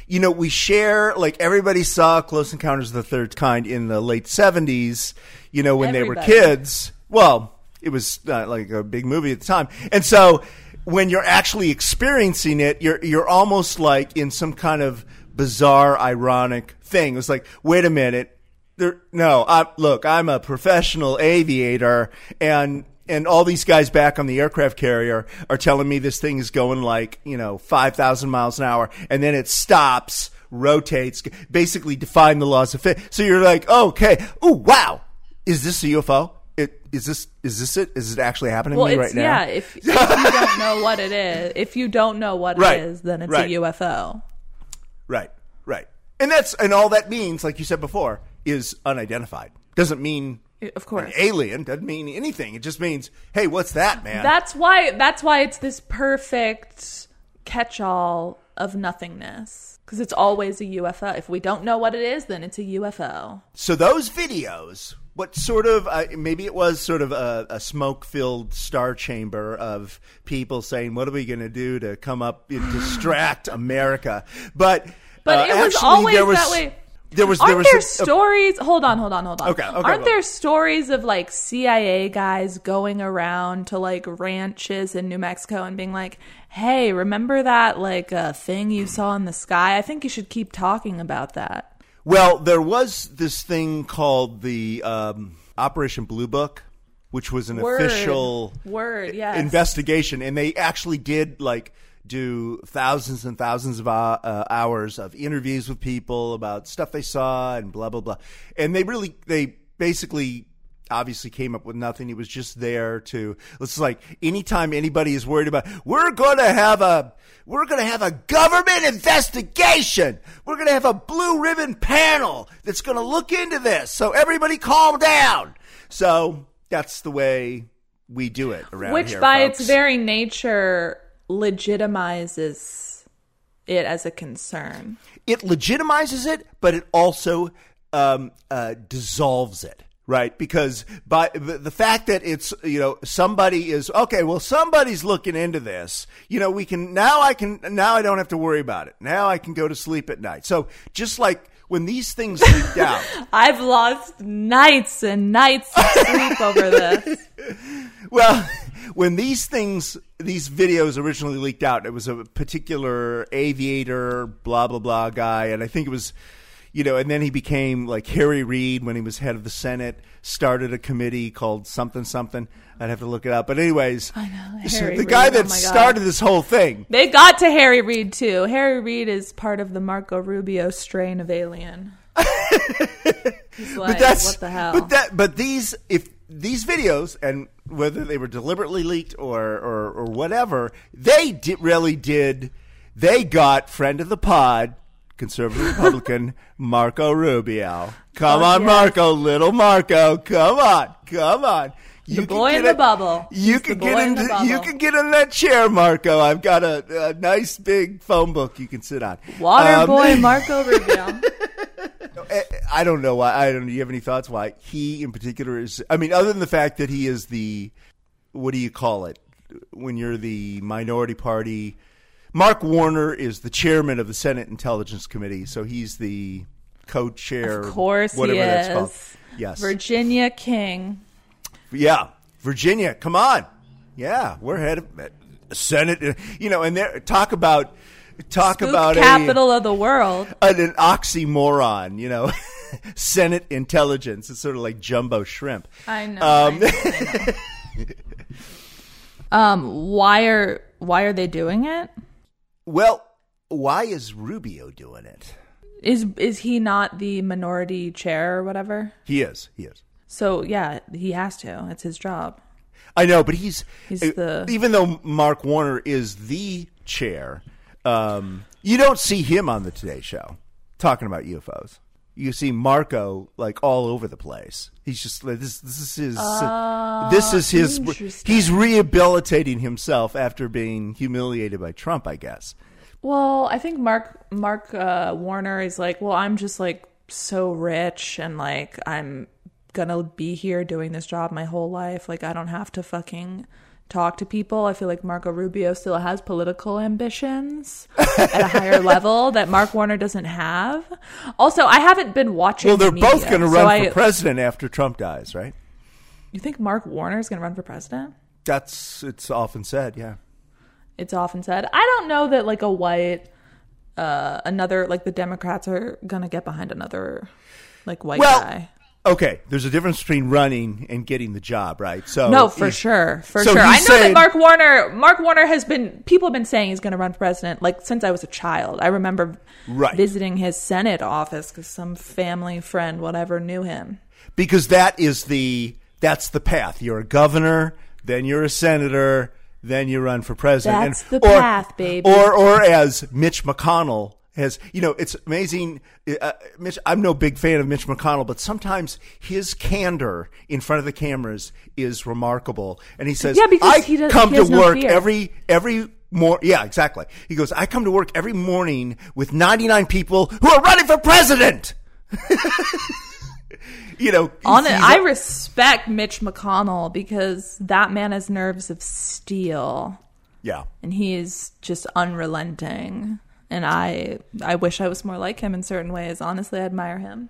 you know, we share, like, everybody saw Close Encounters of the Third Kind in the late 70s, you know, when Everybody. they were kids. Well, it was uh, like a big movie at the time. And so when you're actually experiencing it, you're, you're almost like in some kind of bizarre, ironic thing. It was like, wait a minute. There, no, I, look, I'm a professional aviator and and all these guys back on the aircraft carrier are telling me this thing is going like, you know, 5,000 miles an hour and then it stops, rotates, basically defying the laws of physics. So you're like, okay, oh, wow. Is this a UFO? It, is this, is this it? Is it actually happening Well, to me right now? yeah. If, if you don't know what it is, if you don't know what Right. it is, then it's Right. a UFO. Right, right. And that's, and all that means, like you said before, is unidentified. Doesn't mean Of course. an alien, doesn't mean anything. It just means, hey, what's that, man? That's why that's why it's this perfect catch-all of nothingness because it's always a UFO. If we don't know what it is, then it's a UFO. So those videos, what sort of uh, maybe it was sort of a, a smoke-filled star chamber of people saying, "What are we going to do to come up and distract [LAUGHS] America?" But But uh, it was actually, always was, that way. There was Aren't there was there a- a- stories? hold on, hold on, hold on. Okay, okay, Aren't there stories of like CIA guys going around to like ranches in New Mexico and being like, "Hey, remember that like uh, thing you saw in the sky? I think you should keep talking about that." Well, there was this thing called the um, Operation Blue Book, which was an Word. official Word, yes. investigation, and they actually did like do thousands and thousands of uh, uh, hours of interviews with people about stuff they saw and blah blah blah. And they really, they basically. Obviously, came up with nothing. He was just there to. It's like anytime anybody is worried about, we're going to have a, we're going to have a government investigation. We're going to have a blue ribbon panel that's going to look into this. So everybody, calm down. So that's the way we do it around Which, here, by folks. its very nature, legitimizes it as a concern. it legitimizes it, but it also um, uh, dissolves it, right? Because by the, the fact that it's you know somebody is okay, well somebody's looking into this. You know, we can now. I can now. I don't have to worry about it. Now I can go to sleep at night. So just like when these things leaked [LAUGHS] out, I've lost nights and nights of sleep over this. [LAUGHS] well, when these things, these videos originally leaked out, it was a particular aviator, blah blah blah guy, and I think it was, you know, and then he became like Harry Reid when he was head of the Senate, started a committee called something something. I'd have to look it up, but anyways, I know, so the guy Reid, oh that started this whole thing. They got to Harry Reid too. Harry Reid is part of the Marco Rubio strain of alien. [LAUGHS] Like, but that's what the hell? But that but these if these videos and whether they were deliberately leaked or or, or whatever, they did really did. They got friend of the pod, conservative Republican [LAUGHS] Marco Rubio. Come Oh, on, yes. Marco, little Marco, come on, come on. The boy in the bubble. You He's the get in the bubble. you can get in that chair, Marco. I've got a, a nice big phone book you can sit on. Water Um, boy [LAUGHS] Marco Rubio. I don't know why. I don't. Do you have any thoughts why he in particular is? I mean, other than the fact that he is the what do you call it when you're the minority party? Mark Warner is the chairman of the Senate Intelligence Committee, so he's the co-chair. Of course he whatever that's called. Yes. Virginia King. Yeah, Virginia, come on. Yeah, we're head of Senate. You know, and there talk about talk about capital of the world. a an, an oxymoron. You know, [LAUGHS] Senate intelligence. It's sort of like jumbo shrimp. I know. Um, I know. [LAUGHS] um, why are why are they doing it? Well, why is Rubio doing it? Is is he not the minority chair or whatever? He is. He is. So yeah, he has to. It's his job. I know, but he's, He's uh, the- even though Mark Warner is the chair, um, you don't see him on the Today Show talking about UFOs. You see Marco like all over the place. He's just like this. This is his. Oh, this is his. He's rehabilitating himself after being humiliated by Trump. I guess. Well, I think Mark Mark uh, Warner is like, well, I'm just like so rich and like I'm gonna be here doing this job my whole life. Like I don't have to fucking talk to people. I feel like Marco Rubio still has political ambitions at a higher [LAUGHS] level that Mark Warner doesn't have. Also, I haven't been watching. Well, they're the both going to so run I- for president after Trump dies, right? You think Mark Warner is going to run for president? That's it's often said. Yeah. it's often said. I don't know that like a white, uh, another like the Democrats are gonna get behind another like white well, guy. Okay. There's a difference between running and getting the job, right? So no, for sure, for so sure. I know saying- that Mark Warner, Mark Warner has been. People have been saying he's going to run for president like since I was a child. I remember Right. visiting his Senate office because some family friend, whatever, knew him. because that is the that's the path. You're a governor, then you're a senator, then you run for president. That's And- the path, baby. Or or as Mitch McConnell has, you know, it's amazing. Uh, Mitch, I'm no big fan of Mitch McConnell, but sometimes his candor in front of the cameras is remarkable. And he says, Yeah, because "I he does- come he to no work fear." every every." More, yeah, exactly. He goes, I come to work every morning with 99 people who are running for president. [LAUGHS] you know, On it, I respect Mitch McConnell because that man has nerves of steel. yeah. and he is just unrelenting and i i wish i was more like him in certain ways honestly i admire him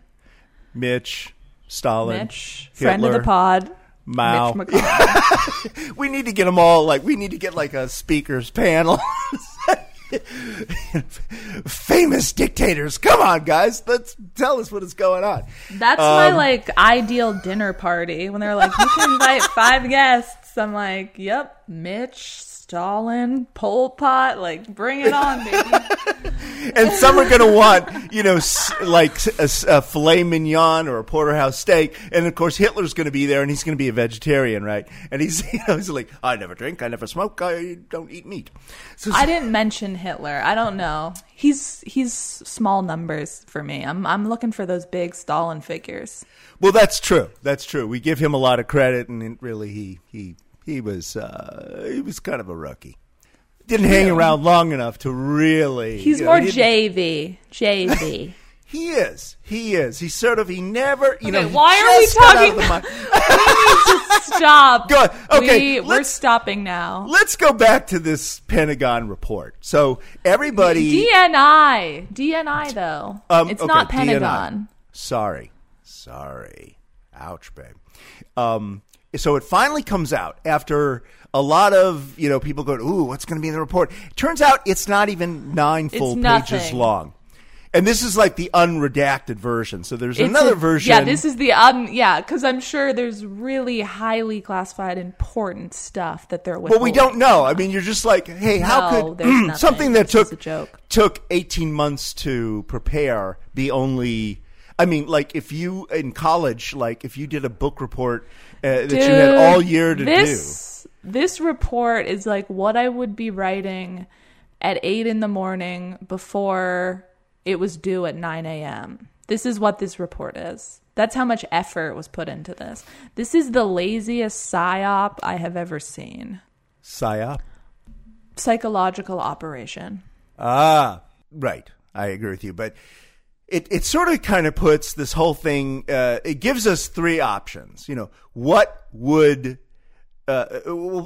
Mitch, Stalin, mitch friend of the pod Mao. [LAUGHS] we need to get them all. Like we need to get like a speakers panel. [LAUGHS] Famous dictators, come on, guys! Let's tell us what is going on. that's my Um, like ideal dinner party when they're like you can invite five guests i'm like yep mitch stalin pol pot like bring it on baby [LAUGHS] and some are going to want, you know, s- like a, filet mignon or a porterhouse steak, and of course Hitler's going to be there, and he's going to be a vegetarian, right? And he's, [LAUGHS] you know, he's like, I never drink, I never smoke, I don't eat meat. So i didn't mention hitler i don't know he's he's small numbers for me i'm i'm looking for those big stalin figures Well, that's true. That's true. We give him a lot of credit, and really he he he was uh, he was kind of a rookie. Didn't hang around long enough to really. He's you know, more he JV. JV. [LAUGHS] He is. He is. He's sort of. He never. You know. Okay, he why are we just got out talking? of the mi- [LAUGHS] Stop. [LAUGHS] Go on. Okay, we, we're stopping now. Let's go back to this Pentagon report. So everybody. DNI. DNI though. Um, it's okay, not DNI. Pentagon. Sorry, sorry. Ouch, babe. Um, so it finally comes out after a lot of you know people go, "Ooh, what's going to be in the report?" Turns out it's not even nine full pages long, and this is like the unredacted version. So there's It's another a- version. Yeah, this is the um. Yeah, because I'm sure there's really highly classified, important stuff that they're. Well, we don't know. I mean, you're just like, hey, how No, could [CLEARS THROAT] something that took took 18 months to prepare be only? I mean, like if you in college, like if you did a book report uh, that you had all year to do this, This report is like what I would be writing at eight in the morning before it was due at nine a.m. This is what this report is. That's how much effort was put into this. This is the laziest psyop I have ever seen. Psyop? Psychological operation. Ah, right. I agree with you. But it, it sort of kind of puts this whole thing, uh, it gives us three options. You know, what would, uh,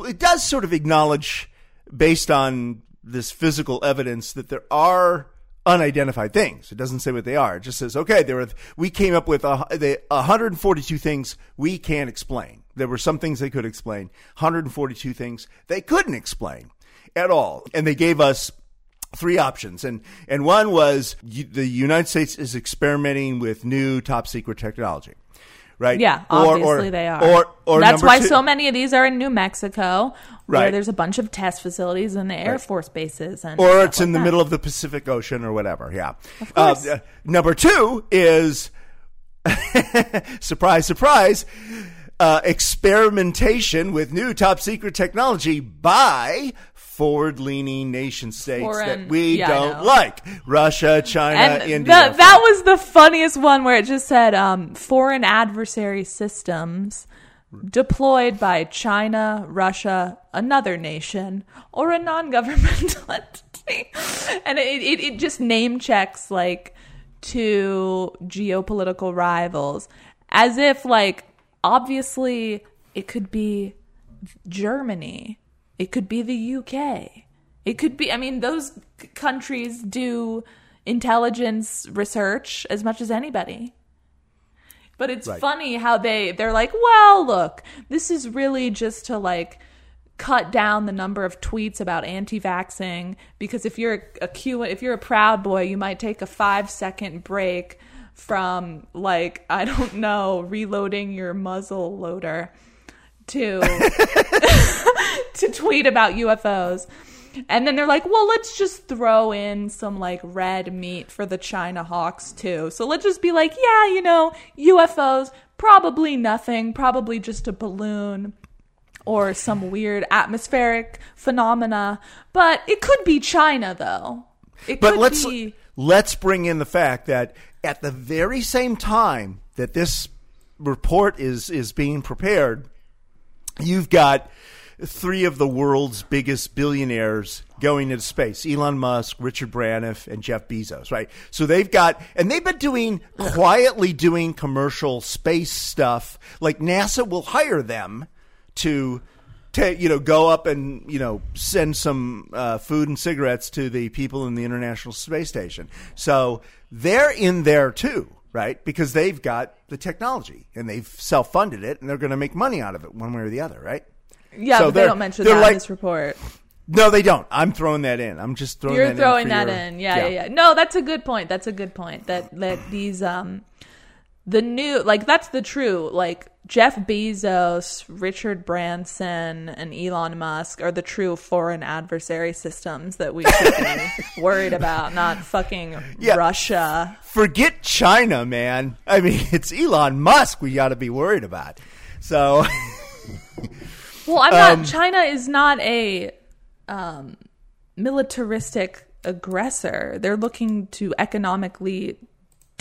it does sort of acknowledge, based on this physical evidence, that there are unidentified things. It doesn't say what they are. It just says, okay, there were, we came up with a, the 142 things we can't explain. There were some things they could explain, 142 things they couldn't explain at all. And they gave us three options. And, and one was the United States is experimenting with new top secret technology. Right? Yeah, Or- obviously or- they are. Or, or That's why two- so many of these are in New Mexico, where Right. there's a bunch of test facilities and Air Right. Force bases, and or it's in the that. middle of the Pacific Ocean or whatever. Yeah. Of course. Uh, uh, number two is [LAUGHS] surprise, surprise. Uh, experimentation with new top secret technology by forward-leaning nation states Foreign- that we yeah, don't like: Russia, China, and India. that was the funniest one where it just said um, foreign adversary systems deployed by China, Russia, another nation, or a non-governmental [LAUGHS] entity, and it, it, it just name checks like two geopolitical rivals, as if like obviously it could be Germany, it could be the UK, it could be. I mean, those countries do intelligence research as much as anybody. But it's Right. funny how they they're like, well, look, this is really just to like cut down the number of tweets about anti-vaxxing because if you're a Q if you're a proud boy, you might take a 5 second break from like I don't know, reloading your muzzle loader to [LAUGHS] to tweet about UFOs. And then they're like, well, let's just throw in some like red meat for the China Hawks too. So let's just be like, yeah, you know, UFOs, probably nothing, probably just a balloon or some weird atmospheric phenomena. But it could be China though. It but could let's be let's bring in the fact that at the very same time that this report is is being prepared, you've got three of the world's biggest billionaires going into space Elon Musk, Richard Branson, and Jeff Bezos, right? So they've got, and they've been doing, quietly doing commercial space stuff. Like NASA will hire them to. To, you know, go up and you know send some uh, food and cigarettes to the people in the International Space Station. So they're in there too, right? Because they've got the technology and they've self-funded it, and they're going to make money out of it one way or the other, right? Yeah, So but they don't mention that like- in this report. No, they don't. I'm throwing that in. I'm just throwing. You're that throwing in that your- in. Yeah, yeah, yeah. No, that's a good point. That's a good point. That that these um the new like that's the true like Jeff Bezos, Richard Branson, and Elon Musk are the true foreign adversary systems that we should be [LAUGHS] worried about, not fucking Yeah. Russia. Forget China, man. I mean, [LAUGHS] it's Elon Musk we got to be worried about. So, [LAUGHS] Well, I'm Um, not. China is not a um, militaristic aggressor. They're looking to economically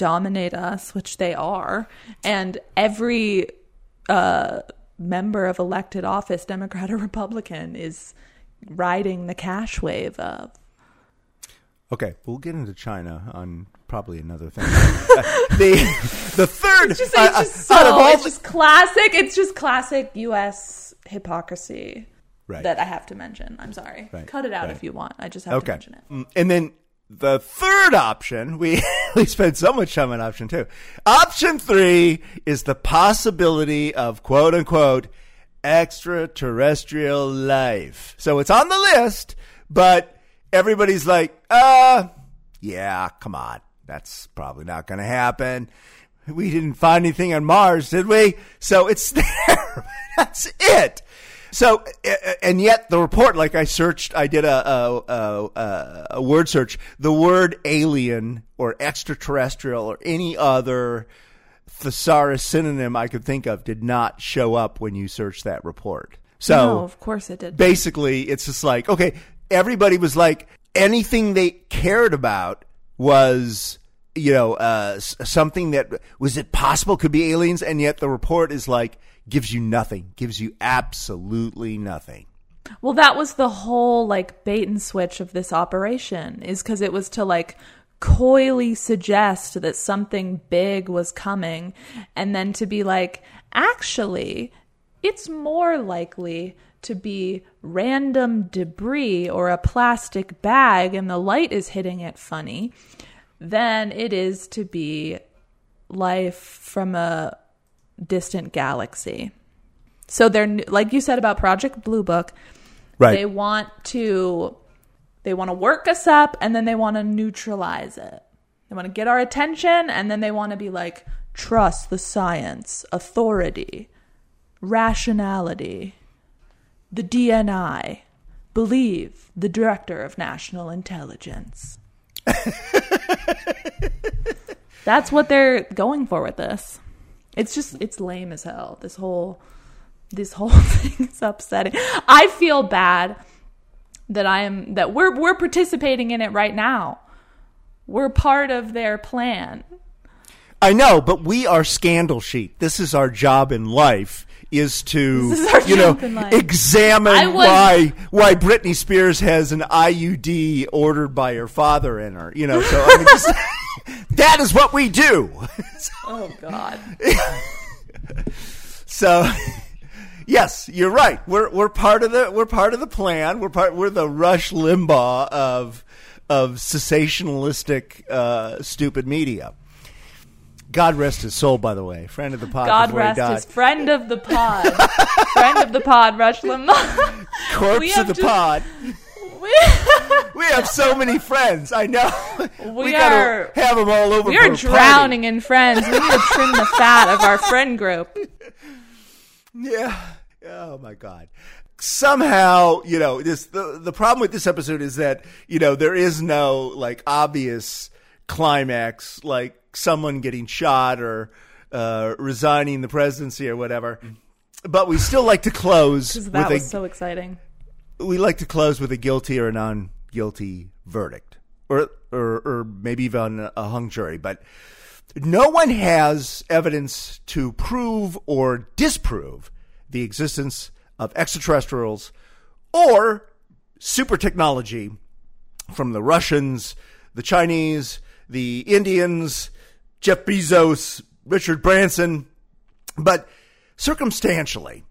dominate us, which they are, and every uh, member of elected office, Democrat or Republican, is riding the cash wave of. okay, we'll get into China on probably another thing. Uh, [LAUGHS] the the third, It's just, uh, it's just uh, out of so. all It's just classic. It's just classic U.S. hypocrisy Right. that I have to mention. I'm sorry. Right, Cut it out right. if you want. I just have to okay. mention it. Mm, And then the third option, we [LAUGHS] we spent so much time on option two. Option three is the possibility of quote unquote extraterrestrial life. So it's on the list, but everybody's like, uh, yeah, come on. That's probably not going to happen. We didn't find anything on Mars, did we? So it's [LAUGHS] there. That's it. So, and yet the report, like I searched, I did a, a, a, a word search. The word alien or extraterrestrial or any other thesaurus synonym I could think of did not show up when you searched that report. So, No, of course it did. Basically, it's just like, okay, everybody was like, anything they cared about was you know, uh, something that was it possible could be aliens, and yet the report is like gives you nothing, gives you absolutely nothing. Well, that was the whole like bait and switch of this operation is because it was to like coyly suggest that something big was coming and then to be like, actually, it's more likely to be random debris or a plastic bag and the light is hitting it funny than it is to be life from a distant galaxy. So they're like you said about Project Blue Book, Right. They want to they want to work us up and then they want to neutralize it. They want to get our attention and then they want to be like trust the science, authority, rationality, the DNI, believe the director of national intelligence. [LAUGHS] That's what they're going for with this. It's just it's lame as hell. This whole this whole [LAUGHS] thing is upsetting. I feel bad that I am that we're we're participating in it right now. We're part of their plan. I know, but we are scandal sheet. This is our job in life is to is you know job in life. examine was- why why Britney Spears has an IUD ordered by her father in her. You know, so I mean, just, [LAUGHS] [LAUGHS] that is what we do. [LAUGHS] Oh God. [LAUGHS] So yes, you're right. We're we're part of the we're part of the plan. We're part we're the Rush Limbaugh of of sensationalistic uh, stupid media. God rest his soul, by the way, friend of the pod. God rest his friend of the pod. friend of the pod, Rush Limbaugh. Corpse of the just- pod. we have so [LAUGHS] many friends. I know. We, gotta are have them all over. We are drowning in friends. We need to trim the fat of our friend group. [LAUGHS] Yeah. Oh my God. Somehow, you know, this the the problem with this episode is that you know there is no like obvious climax, like someone getting shot or uh, resigning the presidency or whatever. But we still like to close Because with that a was so exciting. we like to close with a guilty or a non guilty verdict, or or or maybe even a hung jury. But no one has evidence to prove or disprove the existence of extraterrestrials or super technology from the Russians, the Chinese, the Indians, Jeff Bezos, Richard Branson. But circumstantially,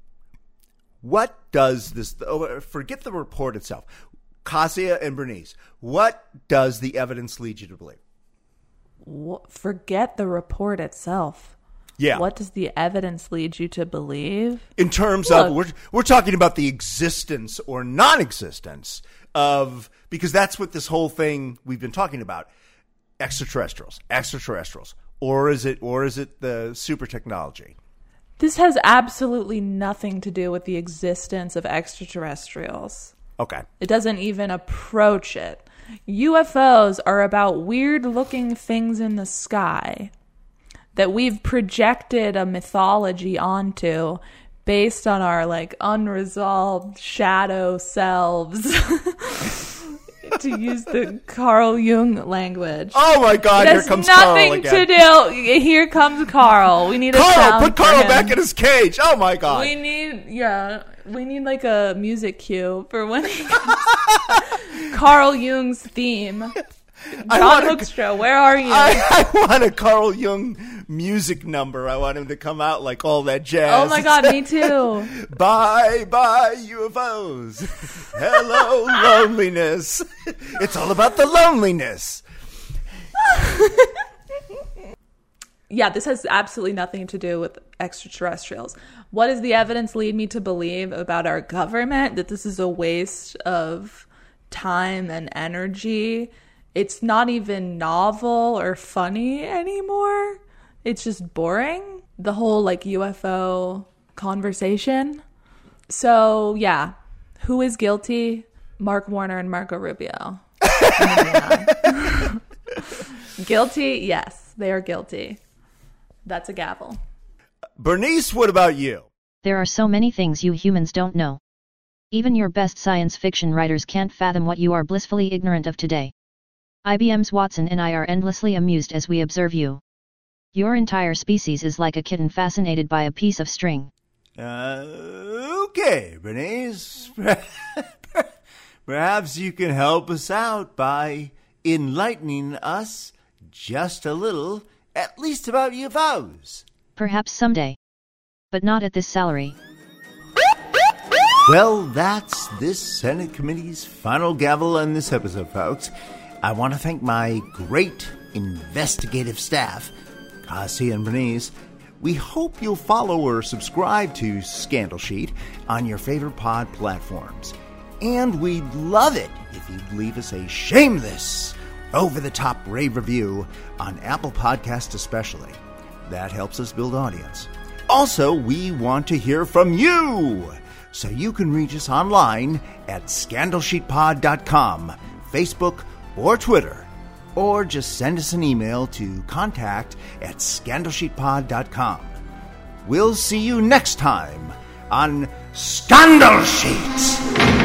what does this, oh, forget the report itself, Kasia and Bernice, what does the evidence lead you to believe? Forget the report itself. Yeah. What does the evidence lead you to believe? In terms Look. of, we're, we're talking about the existence or non existence of, because that's what this whole thing we've been talking about extraterrestrials, extraterrestrials. Or is it, or is it the super technology? This has absolutely nothing to do with the existence of extraterrestrials. Okay. It doesn't even approach it. UFOs are about weird looking things in the sky that we've projected a mythology onto based on our like unresolved shadow selves. [LAUGHS] [LAUGHS] to use the Carl Jung language. Oh my God, It here comes Carl nothing again. to do. Here comes Carl. We need a Carl, sound put Carl back in his cage. Oh my God. We need, yeah, we need like a music cue for when he [LAUGHS] Carl Jung's theme. I John Hoekstra, where are you? I, I want a Carl Jung music number. I want him to come out like all that jazz. oh my god, me [LAUGHS] too. Bye bye UFOs. Hello loneliness. It's all about the loneliness. [LAUGHS] Yeah, this has absolutely nothing to do with extraterrestrials. What does the evidence lead me to believe about our government? That this is a waste of time and energy. It's not even novel or funny anymore. It's just boring. The whole like UFO conversation. So, yeah. Who is guilty? Mark Warner and Marco Rubio. [LAUGHS] guilty? Yes, they are guilty. That's a gavel. Bernice, what about you? There are so many things you humans don't know. Even your best science fiction writers can't fathom what you are blissfully ignorant of today. IBM's Watson and I are endlessly amused as we observe you. Your entire species is like a kitten fascinated by a piece of string. Uh, okay, Bernice. [LAUGHS] Perhaps you can help us out by enlightening us just a little, at least about UFOs. Perhaps someday. But not at this salary. Well, that's this Senate committee's final gavel on this episode, folks. I want to thank my great investigative staff, Cassie and Bernice. We hope you'll follow or subscribe to Scandal Sheet on your favorite pod platforms. And we'd love it if you'd leave us a shameless, over the top rave review on Apple Podcasts, especially. That helps us build audience. Also, we want to hear from you! So you can reach us online at scandalsheetpod.com, Facebook, or Twitter. Or just send us an email to contact at scandalsheetpod.com. We'll see you next time on Scandal Sheet!